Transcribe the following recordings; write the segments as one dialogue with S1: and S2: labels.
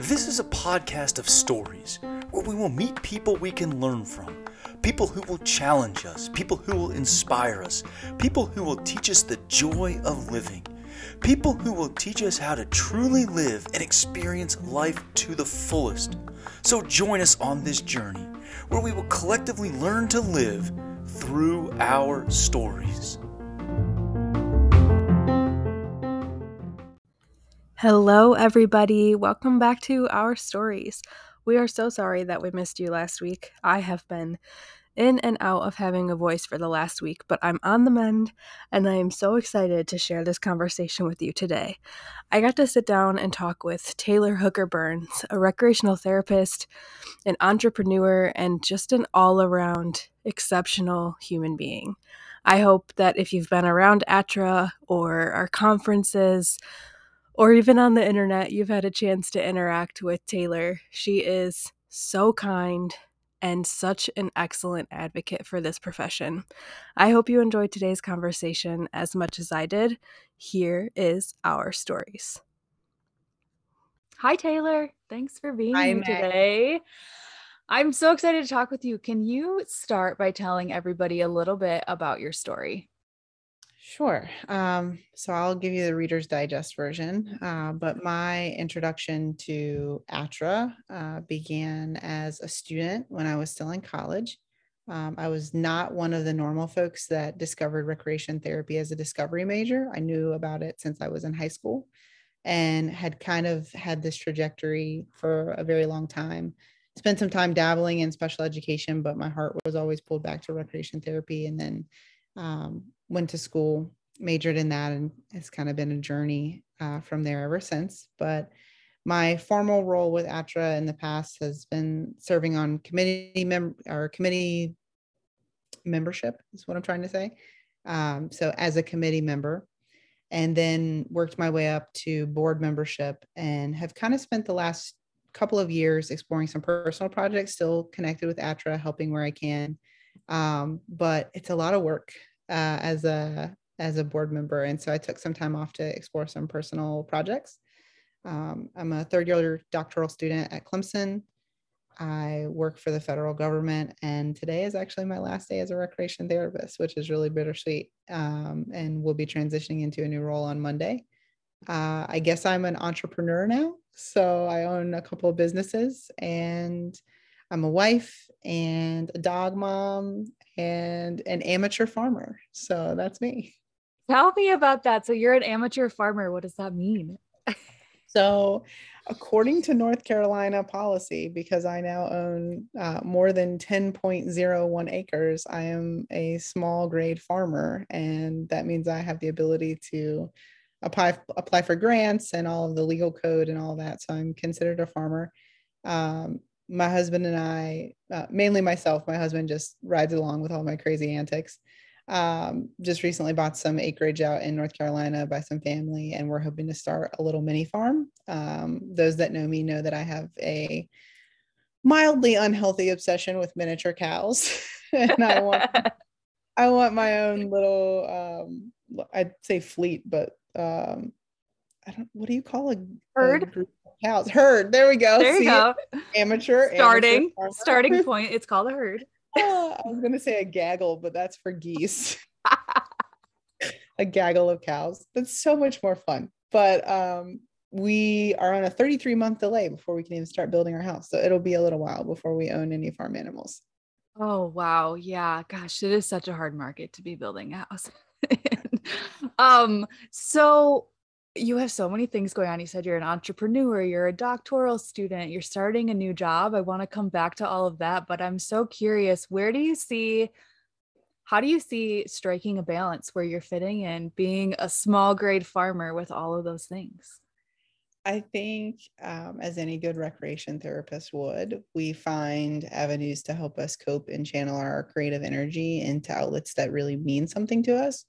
S1: This is a podcast of stories where we will meet people we can learn from, people who will challenge us, people who will inspire us, people who will teach us the joy of living, people who will teach us how to truly live and experience life to the fullest. So join us on this journey where we will collectively learn to live through our stories.
S2: Hello, everybody. Welcome back to our stories. We are so sorry that we missed you last week. I have been in and out of having a voice for the last week, but I'm on the mend and I am so excited to share this conversation with you today. I got to sit down and talk with Taylor Hooker Burns, a recreational therapist, an entrepreneur, and just an all around exceptional human being. I hope that if you've been around ATRA or our conferences, or even on the internet, you've had a chance to interact with Taylor. She is so kind and such an excellent advocate for this profession. I hope you enjoyed today's conversation as much as I did. Here is our stories. Hi, Taylor. Thanks for being Hi, here Meg. today. I'm so excited to talk with you. Can you start by telling everybody a little bit about your story?
S3: Sure. Um, so I'll give you the Reader's Digest version, uh, but my introduction to ATRA uh, began as a student when I was still in college. Um, I was not one of the normal folks that discovered recreation therapy as a discovery major. I knew about it since I was in high school and had kind of had this trajectory for a very long time. Spent some time dabbling in special education, but my heart was always pulled back to recreation therapy. And then um, went to school, majored in that, and it's kind of been a journey uh, from there ever since. But my formal role with ATRA in the past has been serving on committee mem- or committee membership is what I'm trying to say. Um, so as a committee member, and then worked my way up to board membership and have kind of spent the last couple of years exploring some personal projects, still connected with ATRA, helping where I can. Um, but it's a lot of work uh, as a as a board member, and so I took some time off to explore some personal projects. Um, I'm a third year doctoral student at Clemson. I work for the federal government, and today is actually my last day as a recreation therapist, which is really bittersweet. Um, and we'll be transitioning into a new role on Monday. Uh, I guess I'm an entrepreneur now, so I own a couple of businesses, and I'm a wife and a dog mom and an amateur farmer. So that's me.
S2: Tell me about that. So you're an amateur farmer. What does that mean?
S3: so, according to North Carolina policy, because I now own uh, more than 10.01 acres, I am a small grade farmer. And that means I have the ability to apply, apply for grants and all of the legal code and all that. So, I'm considered a farmer. Um, my husband and I, uh, mainly myself, my husband just rides along with all my crazy antics. Um, just recently bought some acreage out in North Carolina by some family, and we're hoping to start a little mini farm. Um, those that know me know that I have a mildly unhealthy obsession with miniature cows, and I want I want my own little um, I'd say fleet, but um, I don't what do you call a
S2: herd? A group
S3: cows. Herd. There we go.
S2: There you
S3: See
S2: go.
S3: Amateur.
S2: Starting. Amateur starting point. It's called a herd.
S3: oh, I was gonna say a gaggle, but that's for geese. a gaggle of cows. That's so much more fun. But um, we are on a 33 month delay before we can even start building our house. So it'll be a little while before we own any farm animals.
S2: Oh wow. Yeah. Gosh, it is such a hard market to be building a house. um, so you have so many things going on. You said you're an entrepreneur, you're a doctoral student, you're starting a new job. I want to come back to all of that, but I'm so curious where do you see how do you see striking a balance where you're fitting in being a small grade farmer with all of those things?
S3: I think, um, as any good recreation therapist would, we find avenues to help us cope and channel our creative energy into outlets that really mean something to us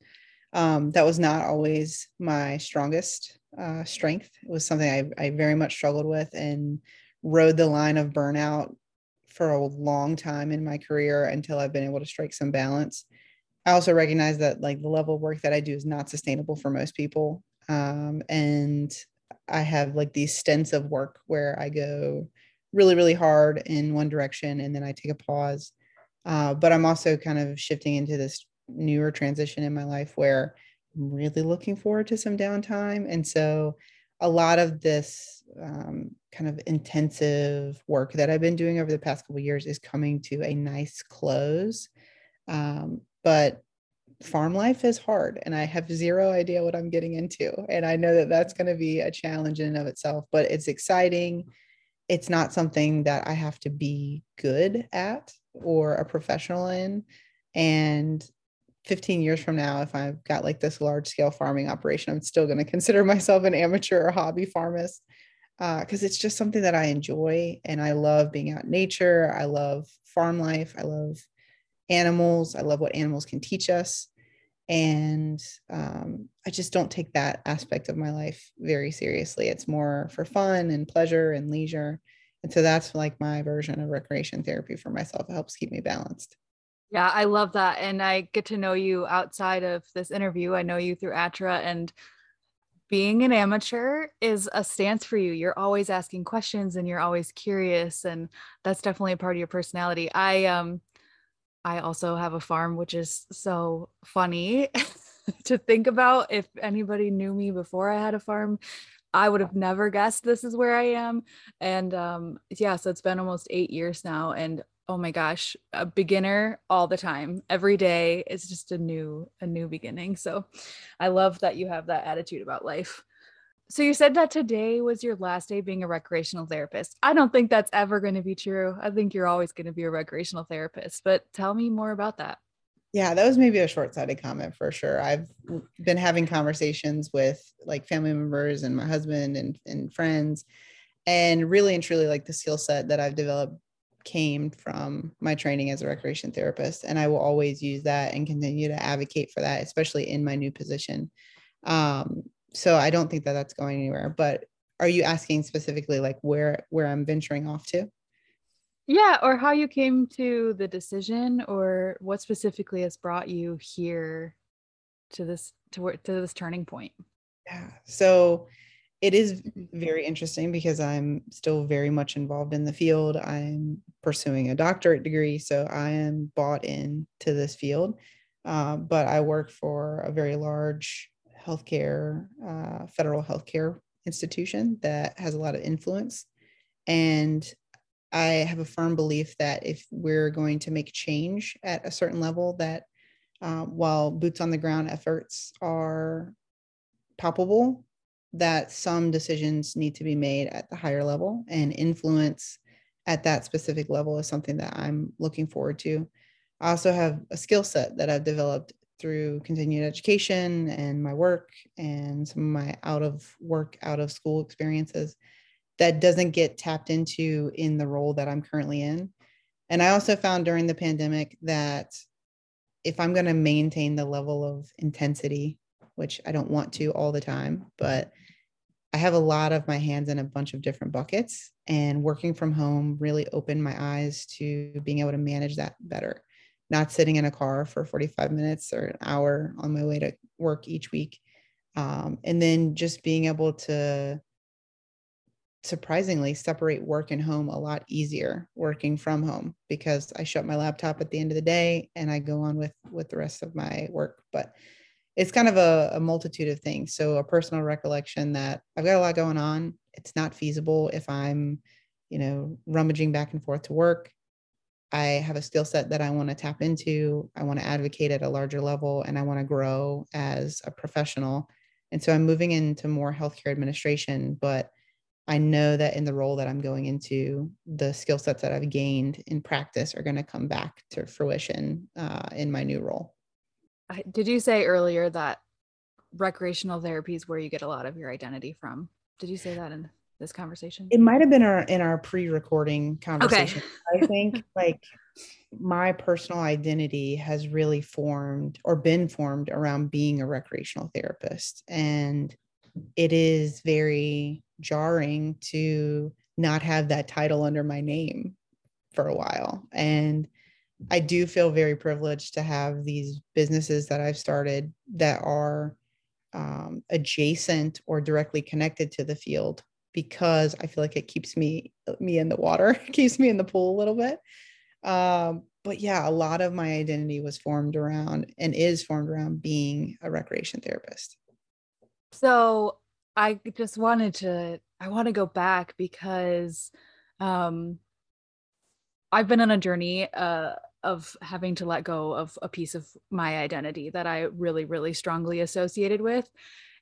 S3: um, that was not always my strongest uh, strength. It was something I, I very much struggled with and rode the line of burnout for a long time in my career until I've been able to strike some balance. I also recognize that like the level of work that I do is not sustainable for most people. Um, and I have like these stints of work where I go really, really hard in one direction and then I take a pause. Uh, but I'm also kind of shifting into this newer transition in my life where I'm really looking forward to some downtime. And so a lot of this um, kind of intensive work that I've been doing over the past couple years is coming to a nice close. Um, but farm life is hard and I have zero idea what I'm getting into. And I know that that's going to be a challenge in and of itself, but it's exciting. It's not something that I have to be good at or a professional in. And 15 years from now, if I've got like this large scale farming operation, I'm still going to consider myself an amateur or hobby farmist because uh, it's just something that I enjoy and I love being out in nature. I love farm life. I love animals. I love what animals can teach us. And um, I just don't take that aspect of my life very seriously. It's more for fun and pleasure and leisure. And so that's like my version of recreation therapy for myself. It helps keep me balanced.
S4: Yeah, I love that. And I get to know you outside of this interview. I know you through Atra and being an amateur is a stance for you. You're always asking questions and you're always curious and that's definitely a part of your personality. I um I also have a farm which is so funny to think about if anybody knew me before I had a farm I would have never guessed this is where I am. And um, yeah, so it's been almost eight years now. And oh my gosh, a beginner all the time. Every day is just a new, a new beginning. So I love that you have that attitude about life. So you said that today was your last day being a recreational therapist. I don't think that's ever going to be true. I think you're always going to be a recreational therapist, but tell me more about that.
S3: Yeah, that was maybe a short-sighted comment for sure. I've been having conversations with like family members and my husband and, and friends and really and truly like the skill set that I've developed came from my training as a recreation therapist and I will always use that and continue to advocate for that especially in my new position. Um, so I don't think that that's going anywhere, but are you asking specifically like where where I'm venturing off to?
S4: Yeah, or how you came to the decision, or what specifically has brought you here to this to to this turning point.
S3: Yeah, so it is very interesting because I'm still very much involved in the field. I'm pursuing a doctorate degree, so I am bought in to this field. Uh, but I work for a very large healthcare, uh, federal healthcare institution that has a lot of influence. And I have a firm belief that if we're going to make change at a certain level, that uh, while boots on the ground efforts are palpable, that some decisions need to be made at the higher level and influence at that specific level is something that I'm looking forward to. I also have a skill set that I've developed through continued education and my work and some of my out of work, out of school experiences that doesn't get tapped into in the role that I'm currently in. And I also found during the pandemic that if I'm going to maintain the level of intensity, which I don't want to all the time, but I have a lot of my hands in a bunch of different buckets, and working from home really opened my eyes to being able to manage that better. Not sitting in a car for 45 minutes or an hour on my way to work each week. Um, and then just being able to surprisingly separate work and home a lot easier working from home because I shut my laptop at the end of the day and I go on with with the rest of my work but it's kind of a, a multitude of things. So a personal recollection that I've got a lot going on. It's not feasible if I'm you know rummaging back and forth to work. I have a skill set that I want to tap into. I want to advocate at a larger level and I want to grow as a professional. And so I'm moving into more healthcare administration but I know that in the role that I'm going into, the skill sets that I've gained in practice are going to come back to fruition uh, in my new role.
S4: Did you say earlier that recreational therapy is where you get a lot of your identity from? Did you say that in this conversation?
S3: It might have been our in our pre-recording conversation. Okay. I think like my personal identity has really formed or been formed around being a recreational therapist and it is very jarring to not have that title under my name for a while. And I do feel very privileged to have these businesses that I've started that are um, adjacent or directly connected to the field because I feel like it keeps me me in the water, keeps me in the pool a little bit. Um, but yeah, a lot of my identity was formed around and is formed around being a recreation therapist.
S4: So I just wanted to I want to go back because um I've been on a journey uh of having to let go of a piece of my identity that I really really strongly associated with.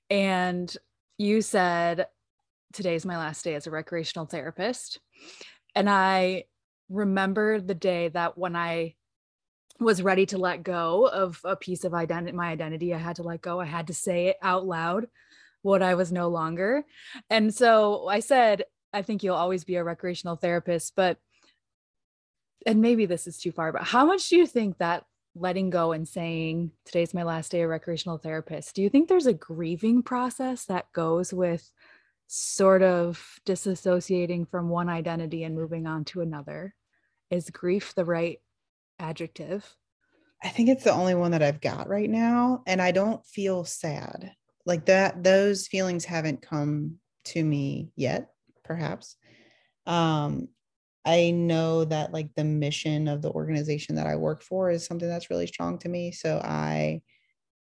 S4: And you said today's my last day as a recreational therapist. And I remember the day that when I was ready to let go of a piece of identity my identity I had to let go. I had to say it out loud what I was no longer. And so I said, I think you'll always be a recreational therapist, but, and maybe this is too far, but how much do you think that letting go and saying, today's my last day a recreational therapist, do you think there's a grieving process that goes with sort of disassociating from one identity and moving on to another? Is grief the right adjective?
S3: I think it's the only one that I've got right now. And I don't feel sad like that those feelings haven't come to me yet perhaps um i know that like the mission of the organization that i work for is something that's really strong to me so i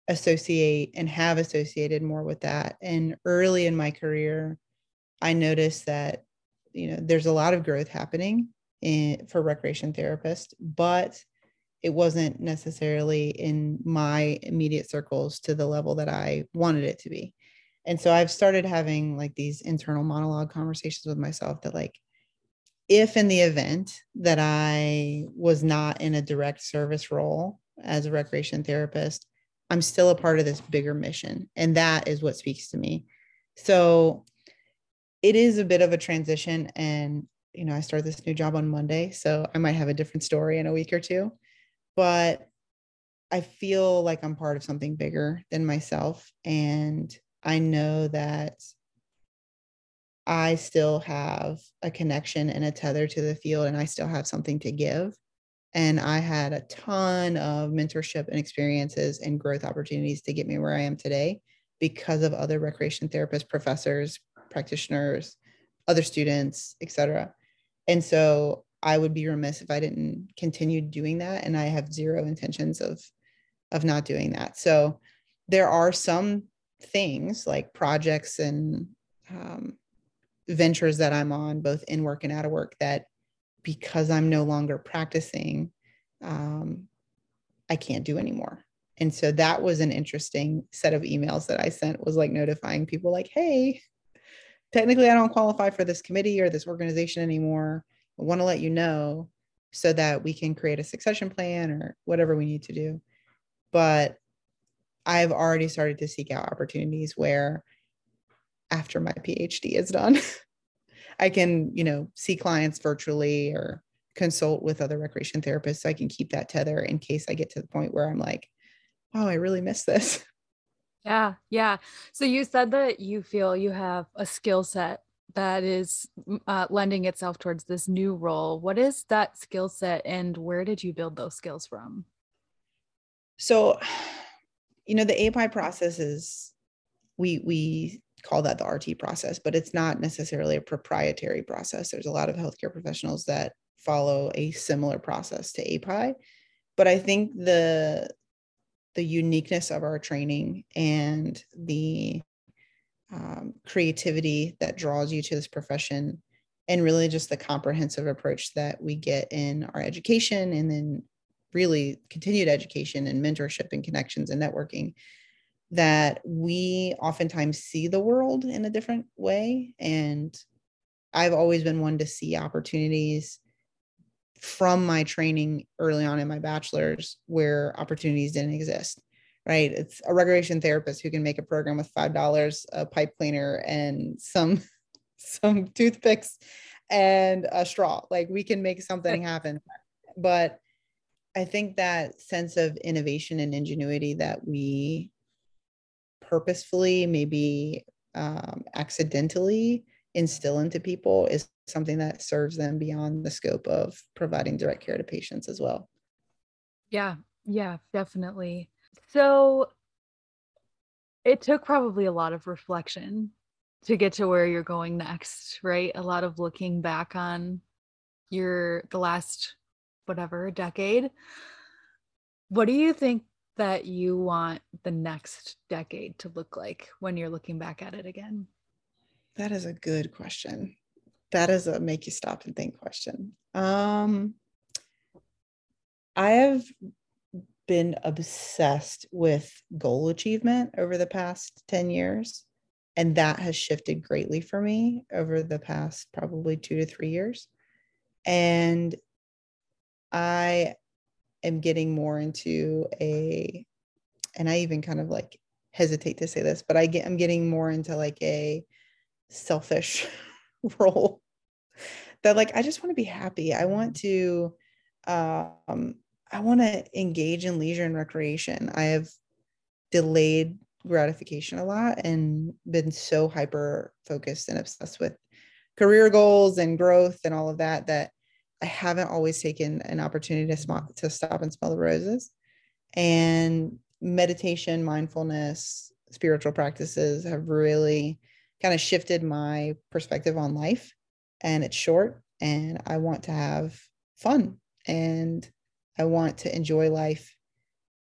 S3: associate and have associated more with that and early in my career i noticed that you know there's a lot of growth happening in for recreation therapists but it wasn't necessarily in my immediate circles to the level that I wanted it to be. And so I've started having like these internal monologue conversations with myself that like if in the event that I was not in a direct service role as a recreation therapist, I'm still a part of this bigger mission. And that is what speaks to me. So it is a bit of a transition. And, you know, I start this new job on Monday. So I might have a different story in a week or two but I feel like I'm part of something bigger than myself. And I know that I still have a connection and a tether to the field, and I still have something to give. And I had a ton of mentorship and experiences and growth opportunities to get me where I am today because of other recreation therapists, professors, practitioners, other students, etc. And so I would be remiss if I didn't continue doing that. And I have zero intentions of of not doing that. So there are some things like projects and um, ventures that I'm on, both in work and out of work, that because I'm no longer practicing, um, I can't do anymore. And so that was an interesting set of emails that I sent was like notifying people like, hey, technically I don't qualify for this committee or this organization anymore. I want to let you know so that we can create a succession plan or whatever we need to do. But I've already started to seek out opportunities where after my PhD is done, I can, you know, see clients virtually or consult with other recreation therapists so I can keep that tether in case I get to the point where I'm like, oh, I really miss this.
S4: Yeah, yeah. So you said that you feel you have a skill set that is uh, lending itself towards this new role. What is that skill set and where did you build those skills from?
S3: So, you know, the API process is, we, we call that the RT process, but it's not necessarily a proprietary process. There's a lot of healthcare professionals that follow a similar process to API. But I think the the uniqueness of our training and the um, creativity that draws you to this profession and really just the comprehensive approach that we get in our education and then really continued education and mentorship and connections and networking that we oftentimes see the world in a different way and i've always been one to see opportunities from my training early on in my bachelor's where opportunities didn't exist right? It's a recreation therapist who can make a program with five dollars, a pipe cleaner, and some some toothpicks and a straw. Like we can make something happen. But I think that sense of innovation and ingenuity that we purposefully, maybe um, accidentally instill into people is something that serves them beyond the scope of providing direct care to patients as well.
S4: Yeah, yeah, definitely. So it took probably a lot of reflection to get to where you're going next, right? A lot of looking back on your the last whatever decade. What do you think that you want the next decade to look like when you're looking back at it again?
S3: That is a good question. That is a make you stop and think question. Um I have been obsessed with goal achievement over the past 10 years. And that has shifted greatly for me over the past probably two to three years. And I am getting more into a, and I even kind of like hesitate to say this, but I get, I'm getting more into like a selfish role that like, I just want to be happy. I want to, um, I want to engage in leisure and recreation. I have delayed gratification a lot and been so hyper focused and obsessed with career goals and growth and all of that that I haven't always taken an opportunity to, sm- to stop and smell the roses. And meditation, mindfulness, spiritual practices have really kind of shifted my perspective on life. And it's short, and I want to have fun and I want to enjoy life.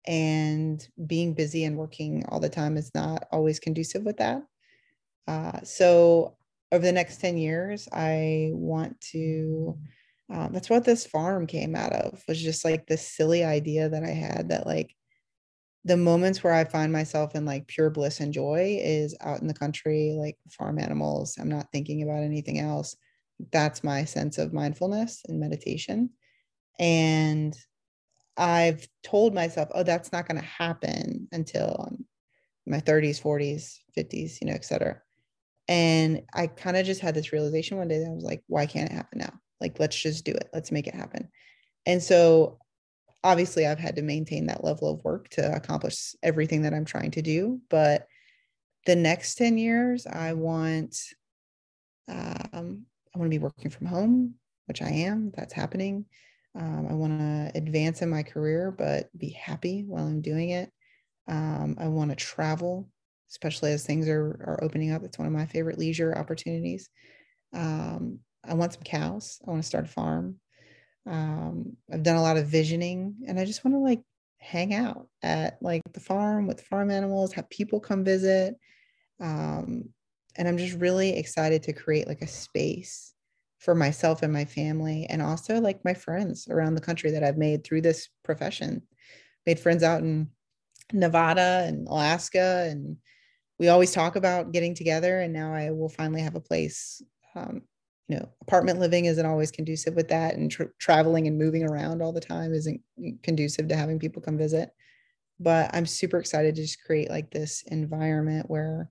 S3: And being busy and working all the time is not always conducive with that. Uh, so, over the next 10 years, I want to. Um, that's what this farm came out of was just like this silly idea that I had that like the moments where I find myself in like pure bliss and joy is out in the country, like farm animals. I'm not thinking about anything else. That's my sense of mindfulness and meditation. And I've told myself, oh, that's not going to happen until I'm my 30s, 40s, 50s, you know, et cetera. And I kind of just had this realization one day that I was like, why can't it happen now? Like, let's just do it. Let's make it happen. And so obviously I've had to maintain that level of work to accomplish everything that I'm trying to do. But the next 10 years, I want um, I want to be working from home, which I am. That's happening. Um, I want to advance in my career, but be happy while I'm doing it. Um, I want to travel, especially as things are, are opening up. It's one of my favorite leisure opportunities. Um, I want some cows. I want to start a farm. Um, I've done a lot of visioning and I just want to like hang out at like the farm with farm animals, have people come visit. Um, and I'm just really excited to create like a space for myself and my family and also like my friends around the country that I've made through this profession. Made friends out in Nevada and Alaska and we always talk about getting together and now I will finally have a place um, you know apartment living isn't always conducive with that and tra- traveling and moving around all the time isn't conducive to having people come visit but i'm super excited to just create like this environment where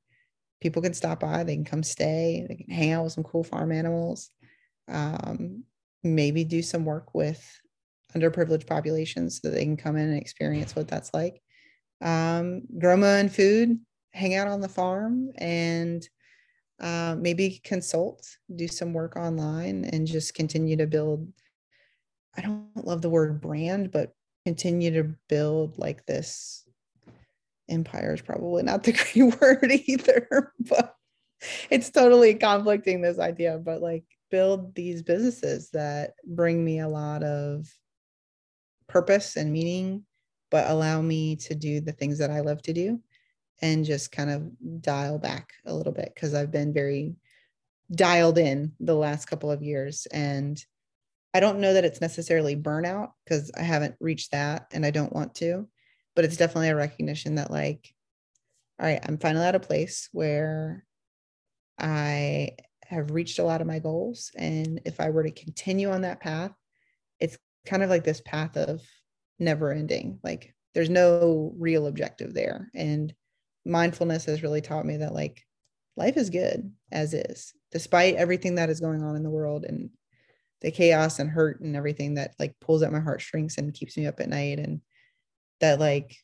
S3: people can stop by they can come stay they can hang out with some cool farm animals um, maybe do some work with underprivileged populations so that they can come in and experience what that's like. Um, my own food, hang out on the farm, and uh, maybe consult, do some work online, and just continue to build. I don't love the word brand, but continue to build like this empire is probably not the great word either, but it's totally conflicting this idea. But like build these businesses that bring me a lot of purpose and meaning, but allow me to do the things that I love to do and just kind of dial back a little bit because I've been very dialed in the last couple of years. And I don't know that it's necessarily burnout because I haven't reached that and I don't want to, but it's definitely a recognition that, like, all right, I'm finally at a place where I have reached a lot of my goals. And if I were to continue on that path, it's kind of like this path of never ending. Like there's no real objective there. And mindfulness has really taught me that like life is good as is, despite everything that is going on in the world and the chaos and hurt and everything that like pulls at my heartstrings and keeps me up at night. And that like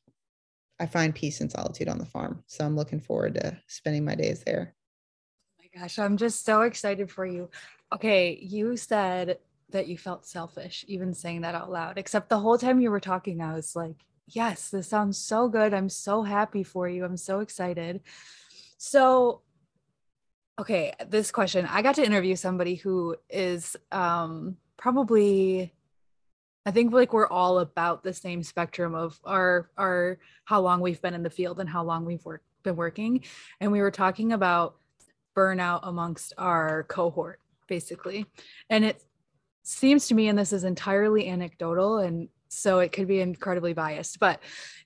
S3: I find peace and solitude on the farm. So I'm looking forward to spending my days there oh My
S4: gosh, I'm just so excited for you. Okay, you said that you felt selfish even saying that out loud. Except the whole time you were talking, I was like, yes, this sounds so good. I'm so happy for you. I'm so excited. So, okay, this question I got to interview somebody who is um, probably. I think like we're all about the same spectrum of our our how long we've been in the field and how long we've worked been working and we were talking about burnout amongst our cohort basically and it seems to me and this is entirely anecdotal and so it could be incredibly biased but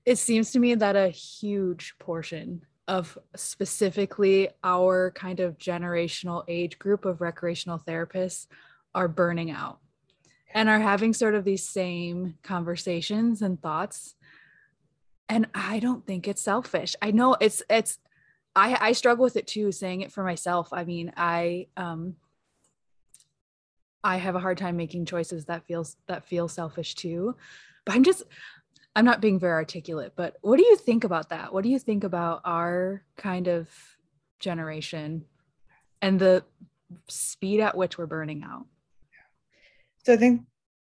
S4: it seems to me that a huge portion of specifically our kind of generational age group of recreational therapists are burning out and are having sort of these same conversations and thoughts. And i don't think it's selfish. I know it's it's i i struggle with it too saying it for myself. I mean i um i have a hard time making choices that feels that feel selfish too but i'm just i'm not being very articulate but what do you think about that what do you think about our kind of generation and the speed at which we're burning out
S3: so i think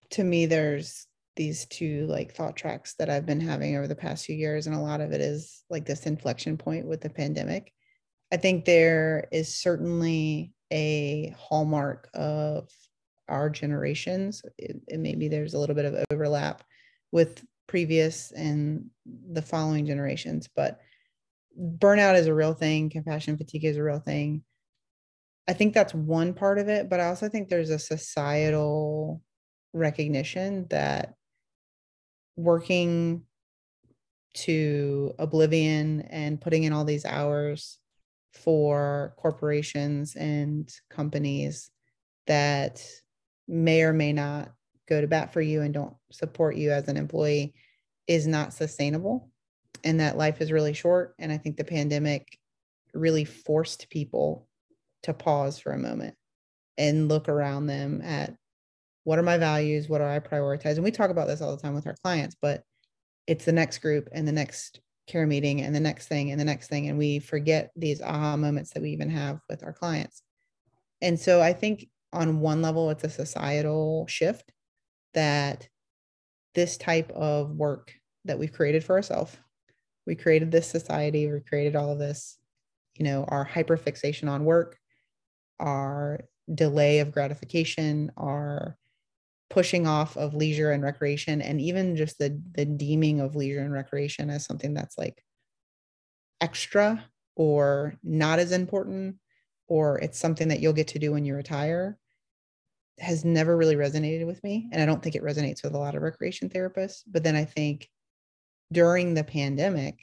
S3: to me there's these two like thought tracks that I've been having over the past few years. And a lot of it is like this inflection point with the pandemic. I think there is certainly a hallmark of our generations. It, it maybe there's a little bit of overlap with previous and the following generations, but burnout is a real thing. Compassion fatigue is a real thing. I think that's one part of it, but I also think there's a societal recognition that working to oblivion and putting in all these hours for corporations and companies that may or may not go to bat for you and don't support you as an employee is not sustainable. And that life is really short. And i think the pandemic really forced people to pause for a moment and look around them at what are my values? What do i prioritize? And we talk about this all the time with our clients but it's the next group and the next care meeting and the next thing and the next thing. And we forget these aha moments that we even have with our clients. And so i think on one level it's a societal shift that this type of work that we've created for ourselves we created this society we created all of this you know our hyperfixation on work our delay of gratification our pushing off of leisure and recreation and even just the the deeming of leisure and recreation as something that's like extra or not as important or it's something that you'll get to do when you retire has never really resonated with me and i don't think it resonates with a lot of recreation therapists but then i think during the pandemic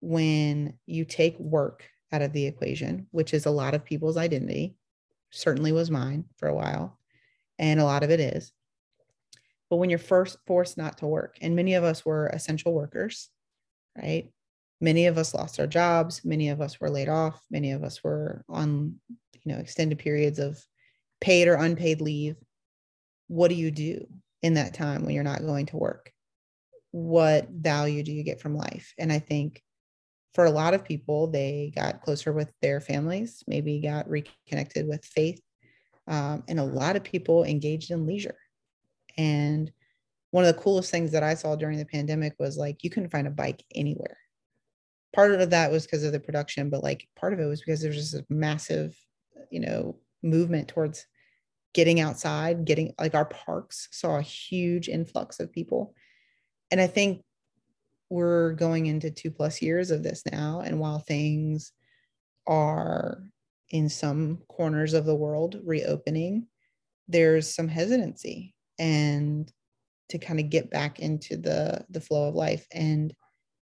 S3: when you take work out of the equation which is a lot of people's identity certainly was mine for a while and a lot of it is. But when you're first forced not to work, and many of us were essential workers, right? Many of us lost our jobs, many of us were laid off, many of us were on, you know, extended periods of paid or unpaid leave. What do you do in that time when you're not going to work? What value do you get from life? And I think for a lot of people, they got closer with their families, maybe got reconnected with faith um, and a lot of people engaged in leisure. And one of the coolest things that I saw during the pandemic was like you couldn't find a bike anywhere. Part of that was because of the production, but like part of it was because there's just a massive, you know, movement towards getting outside, getting like our parks saw a huge influx of people. And I think we're going into two plus years of this now. And while things are in some corners of the world reopening, there's some hesitancy and to kind of get back into the the flow of life. And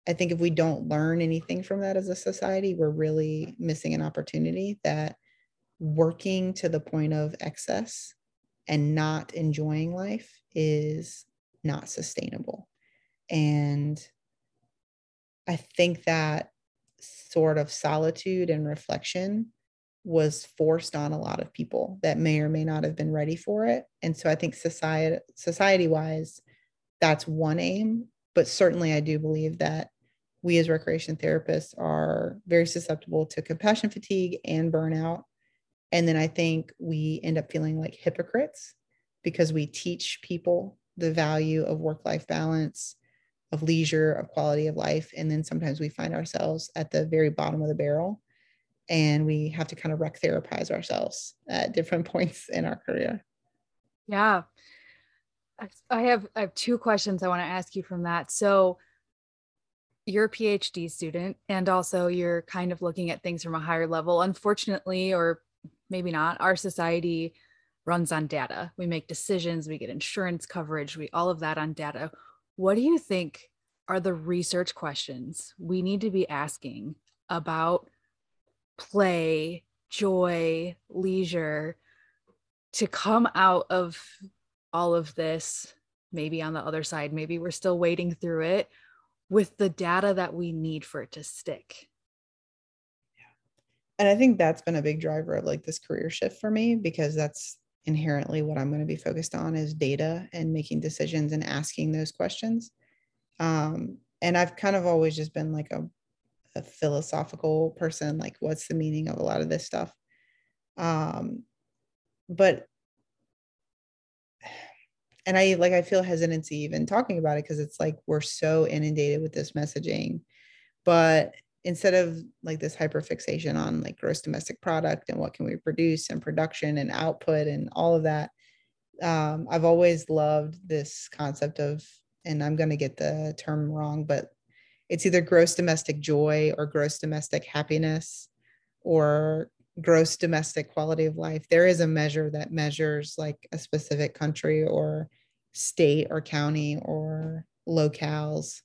S3: I think if we don't learn anything from that as a society, we're really missing an opportunity that working to the point of excess and not enjoying life is not sustainable. And I think that sort of solitude and reflection was forced on a lot of people that may or may not have been ready for it. And so I think society society wise, that's one aim. But certainly I do believe that we as recreation therapists are very susceptible to compassion fatigue and burnout. And then I think we end up feeling like hypocrites because we teach people the value of work life balance, of leisure, of quality of life. And then sometimes we find ourselves at the very bottom of the barrel and we have to kind of rec therapize ourselves at different points in our career.
S4: Yeah. I have I have two questions I want to ask you from that. So you're a PhD student and also you're kind of looking at things from a higher level. Unfortunately, or maybe not, our society runs on data. We make decisions, we get insurance coverage, we all of that on data. What do you think are the research questions we need to be asking about play, joy, leisure to come out of all of this? Maybe on the other side, maybe we're still waiting through it with the data that we need for it to stick. Yeah.
S3: And I think that's been a big driver of like this career shift for me because that's inherently what I'm going to be focused on is data and making decisions and asking those questions. Um, and I've kind of always just been like a, a philosophical person, like what's the meaning of a lot of this stuff. Um, but and I like I feel hesitancy even talking about it because it's like we're so inundated with this messaging. But instead of like this hyper fixation on like gross domestic product and what can we produce and production and output and all of that, um, I've always loved this concept of, and I'm going to get the term wrong, but it's either gross domestic joy or gross domestic happiness or gross domestic quality of life there is a measure that measures like a specific country or state or county or locales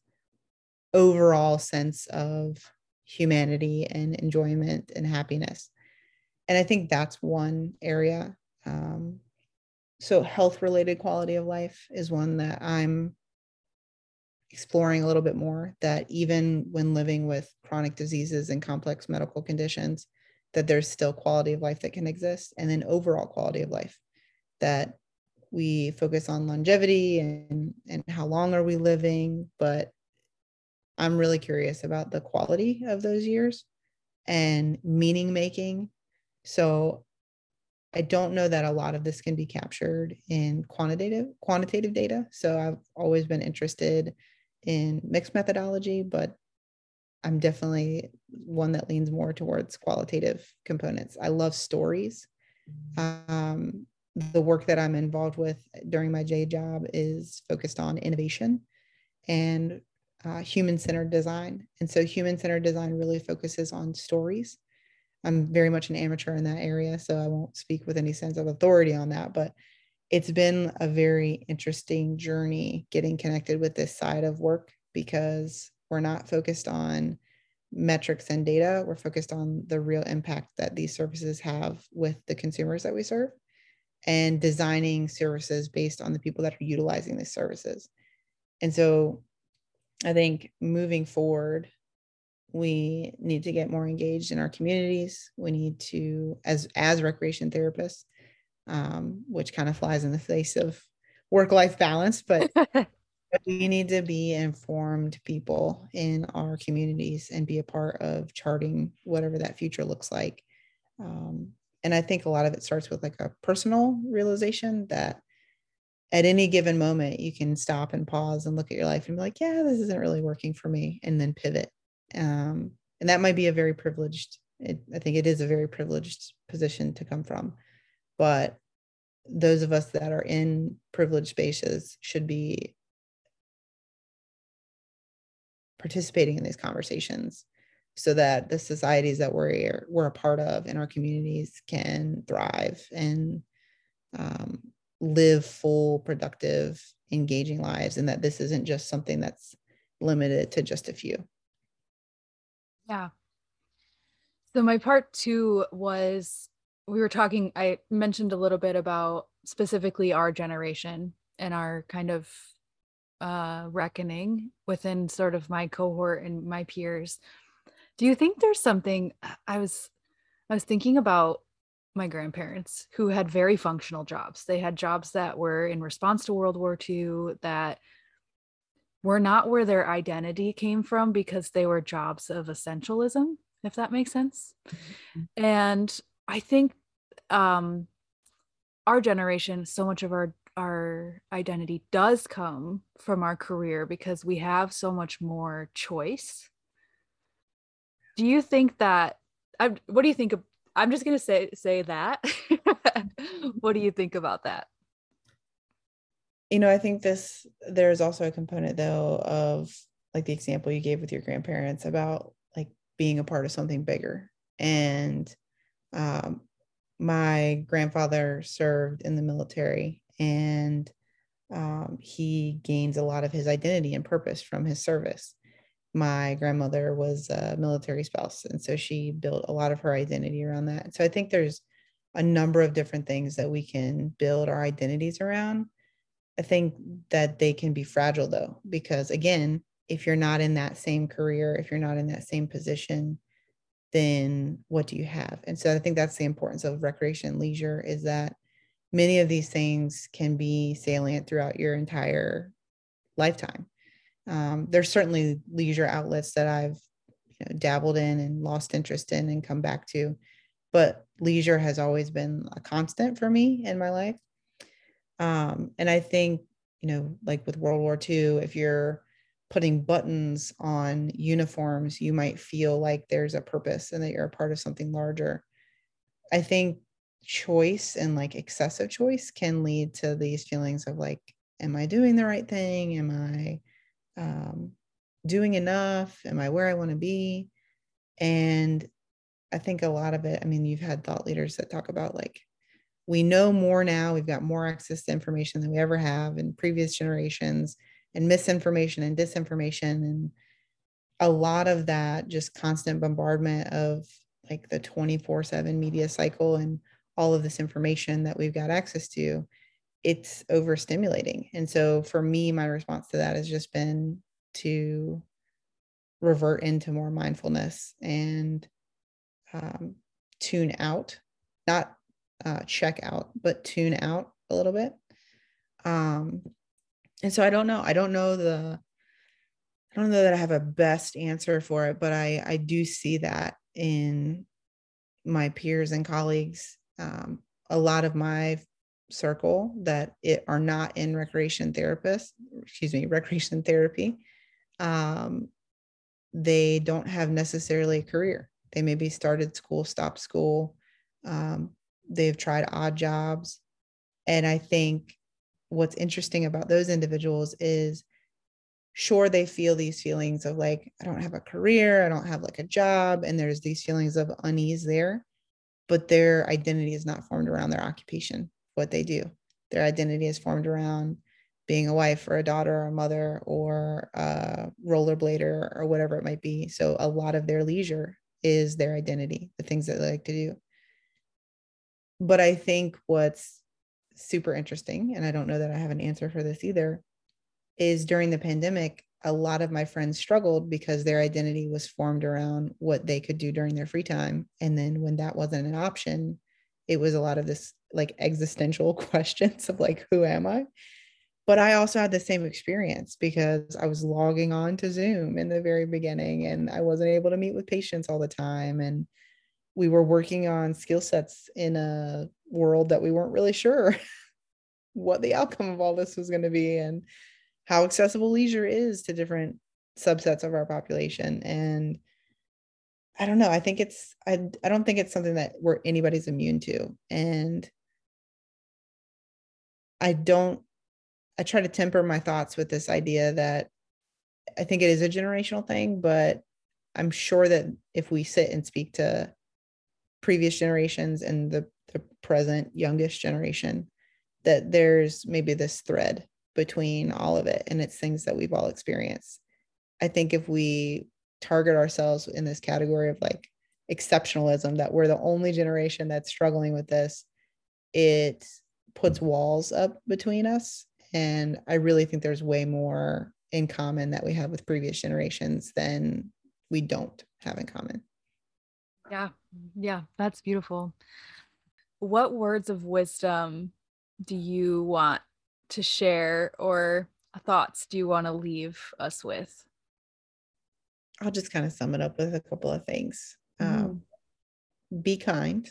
S3: overall sense of humanity and enjoyment and happiness. And i think that's one area um, so health related quality of life is one that i'm exploring a little bit more that even when living with chronic diseases and complex medical conditions that there's still quality of life that can exist and then overall quality of life that we focus on longevity and and how long are we living. But i'm really curious about the quality of those years and meaning making. So i don't know that a lot of this can be captured in quantitative quantitative data. So i've always been interested in mixed methodology but I'm definitely one that leans more towards qualitative components. I love stories. Um, the work that I'm involved with during my J job is focused on innovation and uh, human centered design. And so, human centered design really focuses on stories. I'm very much an amateur in that area, so I won't speak with any sense of authority on that. But it's been a very interesting journey getting connected with this side of work because we're not focused on metrics and data. We're focused on the real impact that these services have with the consumers that we serve and designing services based on the people that are utilizing these services. And so I think moving forward, we need to get more engaged in our communities. We need to, as as recreation therapists, um, which kind of flies in the face of work life balance, but we need to be informed people in our communities and be a part of charting whatever that future looks like. Um, and i think a lot of it starts with like a personal realization that at any given moment you can stop and pause and look at your life and be like yeah this isn't really working for me and then pivot. Um, and that might be a very privileged it, i think it is a very privileged position to come from. But those of us that are in privileged spaces should be participating in these conversations so that the societies that we're we're a part of in our communities can thrive and um, live full productive engaging lives and that this isn't just something that's limited to just a few.
S4: Yeah. So my part two was we were talking i mentioned a little bit about specifically our generation and our kind of uh, reckoning within sort of my cohort and my peers. Do you think there's something I was I was thinking about my grandparents who had very functional jobs. They had jobs that were in response to World War II that were not where their identity came from because they were jobs of essentialism, if that makes sense. Mm-hmm. And I think um, our generation, so much of our our identity does come from our career because we have so much more choice. Do you think that I what do you think of I'm just going to say say that. what do you think about that?
S3: You know, I think this there's also a component though of like the example you gave with your grandparents about like being a part of something bigger. And um, my grandfather served in the military and um, he gains a lot of his identity and purpose from his service. My grandmother was a military spouse, and so she built a lot of her identity around that. So I think there's a number of different things that we can build our identities around. I think that they can be fragile though, because again, if you're not in that same career, if you're not in that same position, then what do you have? And so I think that's the importance of recreation and leisure is that many of these things can be salient throughout your entire lifetime. Um, there's certainly leisure outlets that I've you know, dabbled in and lost interest in and come back to, but leisure has always been a constant for me in my life. Um, and I think, you know, like with World War II, if you're putting buttons on uniforms, you might feel like there's a purpose and that you're a part of something larger. I think choice and like excessive choice can lead to these feelings of like, am I doing the right thing? Am I um, doing enough? Am I where I want to be? And I think a lot of it, I mean, you've had thought leaders that talk about like, we know more now, we've got more access to information than we ever have in previous generations and misinformation and disinformation and a lot of that just constant bombardment of like the 24 7 media cycle and all of this information that we've got access to it's overstimulating. And so for me my response to that has just been to revert into more mindfulness and um, tune out not uh, check out but tune out a little bit. Um, and so i don't know. I don't know the i don't know that i have a best answer for it but i i do see that in my peers and colleagues um, a lot of my circle that it are not in recreation therapists excuse me recreation therapy um, they don't have necessarily a career. They maybe started school stopped school um, they've tried odd jobs. And i think what's interesting about those individuals is sure they feel these feelings of like i don't have a career i don't have like a job and there's these feelings of unease there but their identity is not formed around their occupation what they do. Their identity is formed around being a wife or a daughter or a mother or a rollerblader or whatever it might be. So a lot of their leisure is their identity the things that they like to do. But i think what's super interesting, and I don't know that I have an answer for this either, is during the pandemic, a lot of my friends struggled because their identity was formed around what they could do during their free time. And then when that wasn't an option, it was a lot of this like existential questions of like, who am I? But I also had the same experience because I was logging on to Zoom in the very beginning and I wasn't able to meet with patients all the time. And we were working on skill sets in a world that we weren't really sure what the outcome of all this was going to be and how accessible leisure is to different subsets of our population. And i don't know i think it's i, I don't think it's something that where anybody's immune to. And i don't i try to temper my thoughts with this idea that i think it is a generational thing but i'm sure that if we sit and speak to previous generations and the, the present youngest generation that there's maybe this thread between all of it and it's things that we've all experienced i think if we target ourselves in this category of like exceptionalism that we're the only generation that's struggling with this it puts walls up between us and i really think there's way more in common that we have with previous generations than we don't have in common
S4: yeah. Yeah. That's beautiful. What words of wisdom do you want to share or thoughts do you want to leave us with?
S3: I'll just kind of sum it up with a couple of things. Mm-hmm. Um, be kind,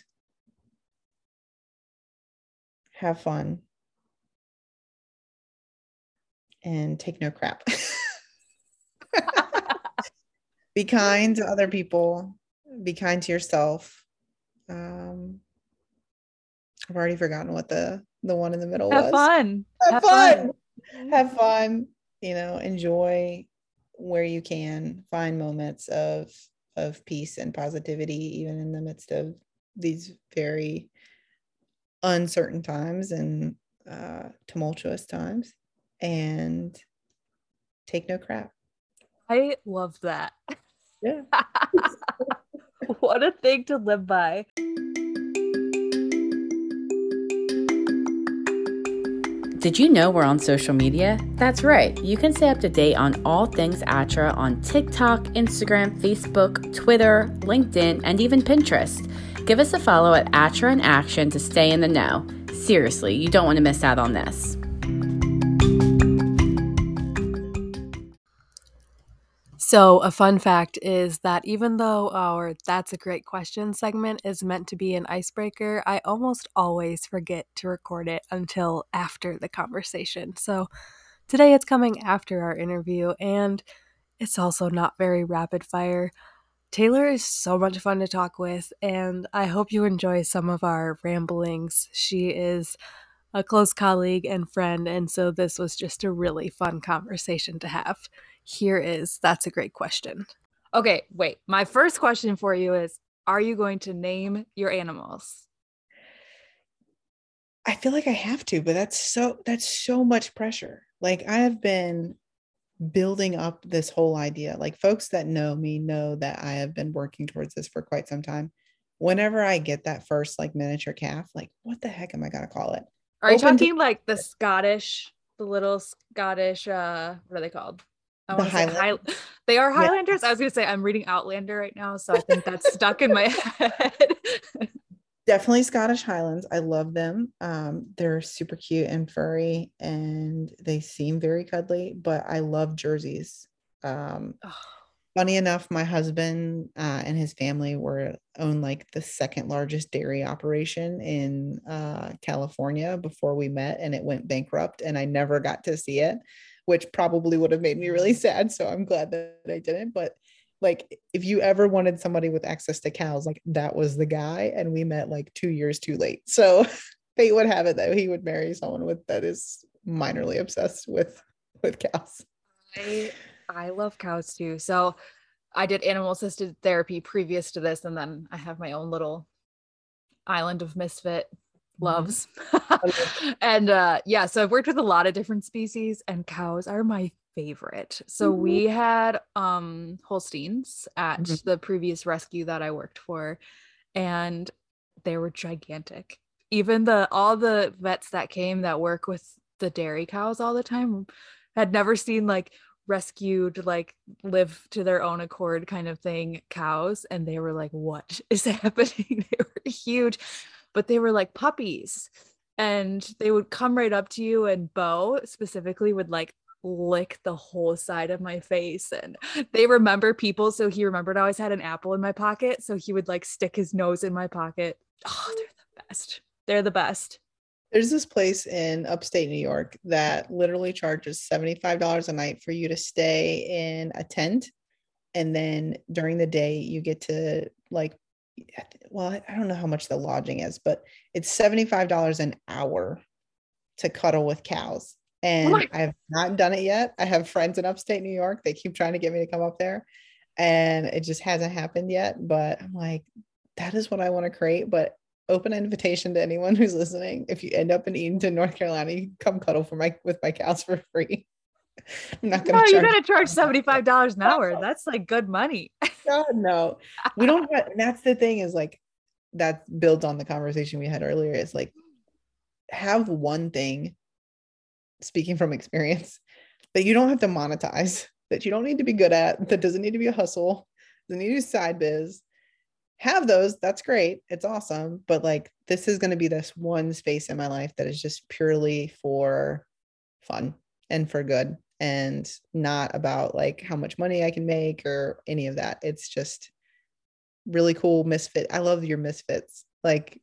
S3: have fun, and take no crap. be kind to other people, be kind to yourself. Um, I've already forgotten what the the one in the middle
S4: Have
S3: was.
S4: fun.
S3: Have,
S4: Have
S3: fun.
S4: fun.
S3: Have fun. You know, enjoy where you can. Find moments of of peace and positivity, even in the midst of these very uncertain times and uh, tumultuous times. And take no crap.
S4: I love that.
S3: Yeah.
S4: what a thing to live by.
S5: Did you know we're on social media? That's right. You can stay up to date on all things Atra on TikTok, Instagram, Facebook, Twitter, LinkedIn, and even Pinterest. Give us a follow at Atra in Action to stay in the know. Seriously, you don't want to miss out on this.
S2: So, a fun fact is that even though our That's a Great Question segment is meant to be an icebreaker, I almost always forget to record it until after the conversation. So, today it's coming after our interview, and it's also not very rapid fire. Taylor is so much fun to talk with, and I hope you enjoy some of our ramblings. She is a close colleague and friend, and so this was just a really fun conversation to have here is that's a great question.
S4: Okay, wait. My first question for you is Are you going to name your animals?
S3: I feel like I have to, but that's so that's so much pressure. Like I have been building up this whole idea. Like folks that know me know that I have been working towards this for quite some time. Whenever I get that first like miniature calf, like what the heck am I gonna call it?
S4: Are you
S3: to-
S4: talking like the Scottish, the little Scottish, uh, what are they called? I
S3: The Highland-
S4: High- they are
S3: Yeah.
S4: Highlanders. I was gonna say I'm reading Outlander right now, so I think that's stuck in my head.
S3: Definitely Scottish Highlands. I love them. Um, they're super cute and furry and they seem very cuddly, but I love jerseys. Um,
S4: Oh,
S3: funny enough, my husband uh, and his family were own like the second largest dairy operation in uh, California before we met, and it went bankrupt, and I never got to see it, which probably would have made me really sad. So I'm glad that I didn't. But like, if you ever wanted somebody with access to cows, like that was the guy, and we met like two years too late. So fate would have it that he would marry someone with that is minorly obsessed with with cows.
S4: I I love cows too. So I did animal assisted therapy previous to this, and then I have my own little island of misfit loves. and uh yeah, so I've worked with a lot of different species, and cows are my favorite. So
S3: Mhm.
S4: we had um Holsteins at
S3: Mhm.
S4: the previous rescue that I worked for, and they were gigantic. Even the all the vets that came that work with the dairy cows all the time had never seen like rescued like live to their own accord kind of thing cows and they were like what is happening? They were huge but they were like puppies and they would come right up to you and bo specifically would like lick the whole side of my face and they remember people so he remembered i always had an apple in my pocket so he would like stick his nose in my pocket. Oh they're the best. They're the best
S3: There's this place in upstate New York that literally charges $75 a night for you to stay in a tent. And then during the day, you get to like, well, I- don't know how much the lodging is, but it's $75 an hour to cuddle with cows. And oh
S4: my-
S3: I have not done it yet. I have friends in upstate New York. They keep trying to get me to come up there. And it just hasn't happened yet. But I'm like, that is what I want to create. But open invitation to anyone who's listening. If you end up in Edenton, North Carolina, you can come cuddle for my with my cows for free. I'm not gonna
S4: you
S3: charge
S4: gotta charge $75 an hour that's like good money
S3: God, no. We don't have that's the thing is like that builds on the conversation we had earlier. Is like have one thing, speaking from experience, that you don't have to monetize, that you don't need to be good at, that doesn't need to be a hustle, doesn't need to be side biz. Have those, that's great. It's awesome. But like this is going to be this one space in my life that is just purely for fun and for good and not about like how much money I can make or any of that. It's just really cool misfit. I love your misfits. Like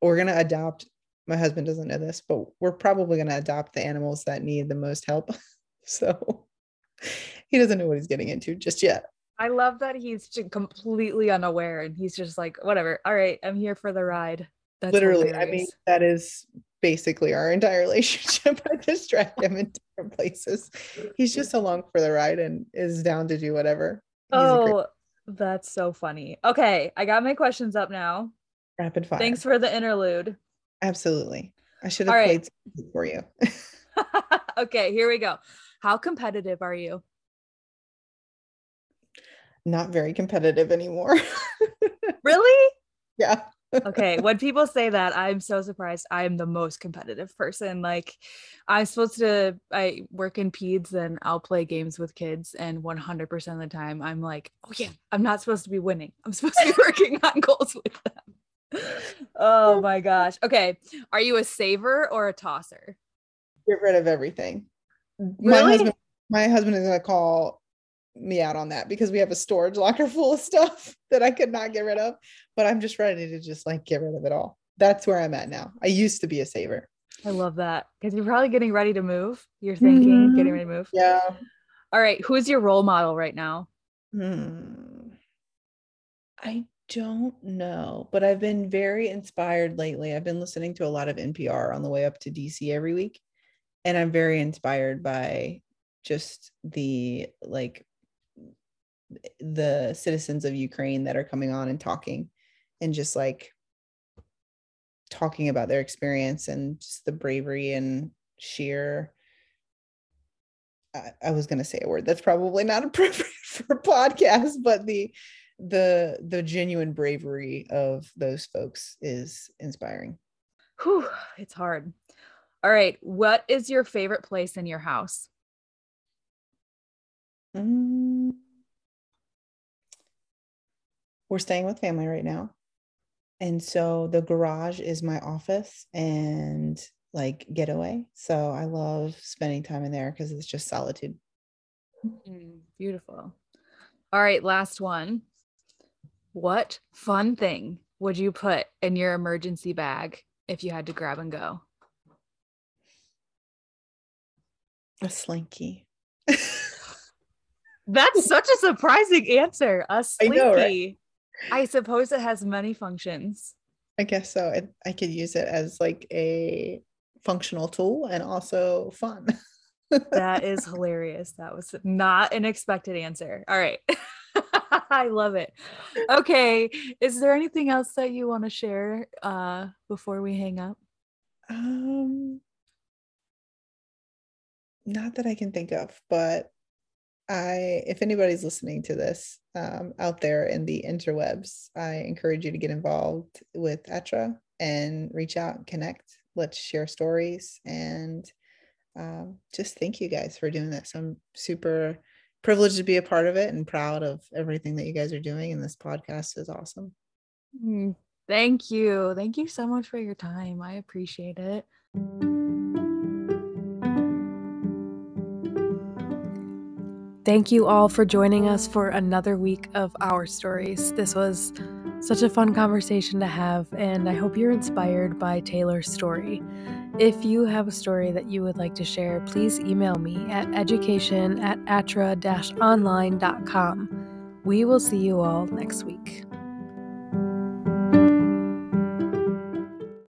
S3: we're gonna adopt my husband doesn't know this, but we're probably going to adopt the animals that need the most help. so he doesn't know what he's getting into just yet.
S4: I love that he's completely unaware and he's just like, whatever. All right, I'm here for the ride.
S3: That's Literally, hilarious. I mean, that is basically our entire relationship. I just drag him in different places. He's just along for the ride and is down to do whatever.
S4: He's oh, that's so funny. Okay, I got my questions up now.
S3: Rapid fire.
S4: Thanks for the interlude.
S3: Absolutely. I should have played for you.
S4: okay, here we go. How competitive are you?
S3: Not very competitive anymore.
S4: really?
S3: Yeah.
S4: okay when people say that i'm so surprised i'm the most competitive person like i'm supposed to i work in peds and i'll play games with kids and 100% of the time i'm like oh yeah i'm not supposed to be winning i'm supposed to be working on goals with them oh my gosh. Okay. Are you a saver or a tosser?
S3: Get rid of everything.
S4: Really?
S3: My husband, my husband is gonna call me out on that because we have a storage locker full of stuff that I could not get rid of. But I'm just ready to just like get rid of it all. That's where I'm at now. I used to be a saver.
S4: I love that because you're probably getting ready to move. You're thinking mm-hmm. getting ready to move.
S3: Yeah.
S4: All right. Who's your role model right now?
S3: Hmm. I don't know, but I've been very inspired lately. I've been listening to a lot of NPR on the way up to DC every week, and I'm very inspired by just the like the citizens of Ukraine that are coming on and talking and just like talking about their experience and just the bravery and sheer I, I was going to say a word that's probably not appropriate for a podcast, but the the the genuine bravery of those folks is inspiring.
S4: Whew, it's hard. All right, what is your favorite place in your house?
S3: Mm. We're staying with family right now. And so the garage is my office and like getaway. So I love spending time in there because it's just solitude.
S4: Mm, beautiful. All right, last one. What fun thing would you put in your emergency bag if you had to grab and go?
S3: A slinky.
S4: That's such a surprising answer. A slinky. I, know, right? I suppose it has many functions.
S3: I guess so. I, I could use it as like a functional tool and also fun.
S4: that is hilarious. That was not an expected answer. All right. I love it. Okay. Is there anything else that you want to share uh, before we hang up?
S3: Um, not that I can think of, but I, if anybody's listening to this um, out there in the interwebs, I encourage you to get involved with ATRA and reach out, connect. Let's share stories and um, just thank you guys for doing this. I'm super privileged to be a part of it and proud of everything that you guys are doing. And this podcast is awesome.
S4: Mm, thank you. Thank you so much for your time. I appreciate it.
S2: Thank you all for joining us for another week of our stories. This was such a fun conversation to have, and I hope you're inspired by Taylor's story. If you have a story that you would like to share, please email me at education at atra-online.com. We will see you all next week.